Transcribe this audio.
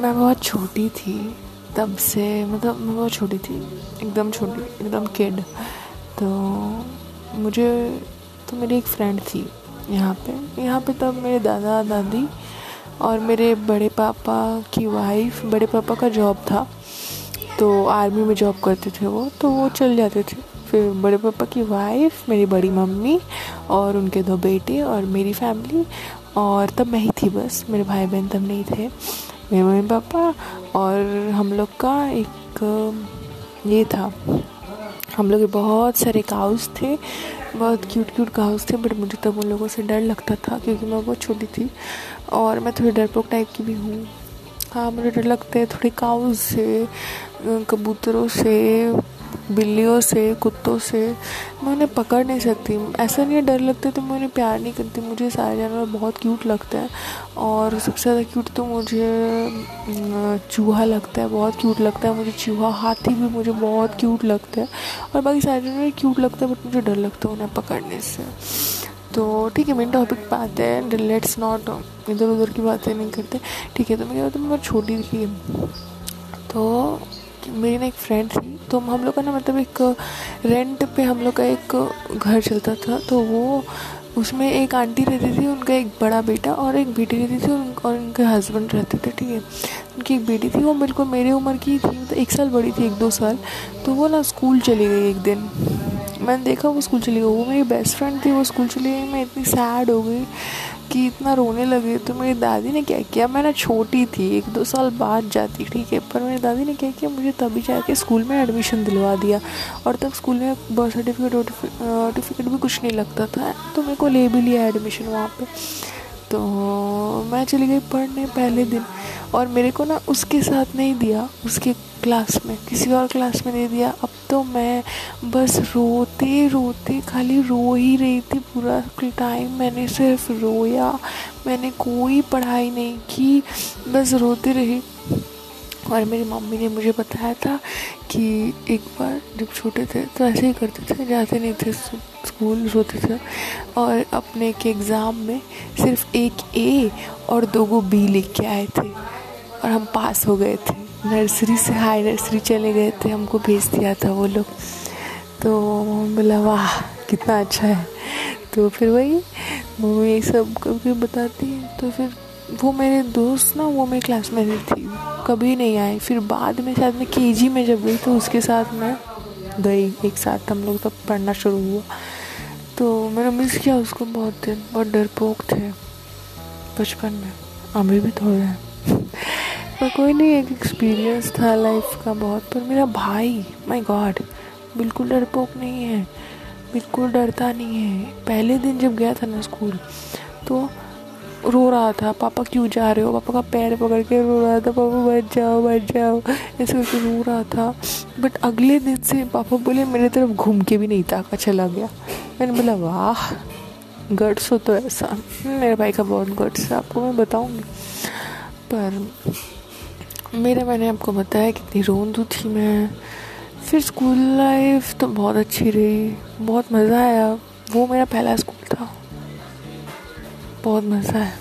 मैं बहुत छोटी थी, तब से मतलब मैं बहुत छोटी थी, एकदम छोटी, एकदम किड तो मुझे तो मेरी एक फ्रेंड थी यहाँ पे. यहाँ पे तब मेरे दादा, दादी और मेरे बड़े पापा की वाइफ बड़े पापा का जॉब था. तो आर्मी में जॉब करते थे वो तो वो चल जाते थे. फिर बड़े पापा की वाइफ मेरी बड़ी मम्मी और उनके दो बेटे और मेरी फैमिली और तब मैं ही थी बस. मेरे भाई बहन तब नहीं थे. मेरे मम्मी पापा और हम लोग का एक, ये था। हम लोग के बहुत सारे काउस थे, बहुत क्यूट क्यूट काउस थे बट मुझे तब उन लोगों से डर लगता था क्योंकि मैं बहुत छोटी थी और मैं थोड़ी डरपोक टाइप की भी हूँ। हाँ मुझे डर लगता है थोड़े काउस से, कबूतरों से बिल्लियों से, कुत्तों से। मैं उन्हें पकड़ नहीं सकती। ऐसा नहीं है, डर लगता तो मैं उन्हें प्यार नहीं करती। मुझे सारे जानवर बहुत क्यूट लगते हैं। और सबसे ज़्यादा क्यूट तो मुझे चूहा लगता है। बहुत क्यूट लगता है मुझे चूहा। हाथी भी मुझे बहुत क्यूट लगता है। और बाकी सारे जानवर क्यूट लगता है बट मुझे डर लगता है उन्हें पकड़ने से। तो ठीक है मेन टॉपिक पे आते हैं। लेट्स नॉट इधर उधर की बातें नहीं करते। ठीक है तो मैं क्या मैं बहुत छोटी थी। तो मेरी ना एक फ्रेंड थी। तो हम लोग का ना मतलब एक रेंट पे हम लोग का एक घर चलता था तो वो उसमें एक आंटी रहती थी, उनका एक बड़ा बेटा और एक बेटी रहती थी और उनके हस्बैंड रहते थे, ठीक है। उनकी एक बेटी थी, वो बिल्कुल मेरी उम्र की थी मतलब एक साल बड़ी थी, एक दो साल। तो वो ना स्कूल चली गई एक दिन। मैंने देखा वो स्कूल चली गई, वो मेरी बेस्ट फ्रेंड थी, वो स्कूल चली गई, मैं इतनी सैड हो गई। कि इतना रोने लगे तो मेरी दादी ने क्या किया? मैं ना छोटी थी, एक दो साल बाद जाती, ठीक है? पर मेरी दादी ने क्या किया? मुझे तभी जाके स्कूल में एडमिशन दिलवा दिया। और तब स्कूल में बर्थ सर्टिफिकेट सर्टिफिकेट भी कुछ नहीं लगता था तो मेरे को ले भी लिया एडमिशन वहाँ पर तो मैं चली गई पढ़ने पहले दिन। और मेरे को ना उसके साथ नहीं दिया, उसके क्लास में, किसी और क्लास में नहीं दिया। अब तो मैं बस रोते रोते खाली रो ही रही थी पूरा टाइम मैंने सिर्फ़ रोया, मैंने कोई पढ़ाई नहीं की, बस रोती रही। और मेरी मम्मी ने मुझे बताया था कि एक बार जब छोटे थे तो ऐसे ही करते थे, जाते नहीं थे स्कूल, रोते थे। और अपने के एग्ज़ाम में सिर्फ़ एक ए और दो गो बी लिख के आए थे। और हम पास हो गए थे। नर्सरी से हाई नर्सरी चले गए थे। हमको भेज दिया था वो लोग। तो बोला, वाह, कितना अच्छा है। तो फिर वही, मम्मी ये सब कभी बताती है। तो फिर वो मेरे दोस्त ना, वो मेरी क्लास में थी। कभी नहीं आई फिर बाद में शायद मैं के में जब गई तो उसके साथ मैं गई। एक साथ हम लोग तब पढ़ना शुरू हुआ। तो मैंने मिस किया उसको बहुत दिन। बहुत डरपोक थे। बचपन में। अभी भी थोड़े हैं। पर कोई नहीं, एक एक्सपीरियंस था लाइफ का बहुत, पर मेरा भाई माय गॉड बिल्कुल डरपोक नहीं है, बिल्कुल डरता नहीं है। पहले दिन जब गया था ना स्कूल तो रो रहा था, पापा क्यों जा रहे हो? पापा का पैर पकड़ के रो रहा था, पापा बच जाओ बच जाओ। ऐसे करके रो रहा था। बट अगले दिन से पापा बोले, मेरे तरफ़ घूम के भी नहीं ताका चला गया। मैंने बोला, वाह गट्स हो तो ऐसा। मेरे भाई का बहुत गट्स है, आपको मैं बताऊँगी। पर मेरा मैंने आपको बताया कितनी रोंदू थी मैं। फिर स्कूल लाइफ तो बहुत अच्छी रही, बहुत मज़ा आया। वो मेरा पहला स्कूल था। बहुत मज़ा आया।